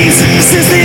Jesus is the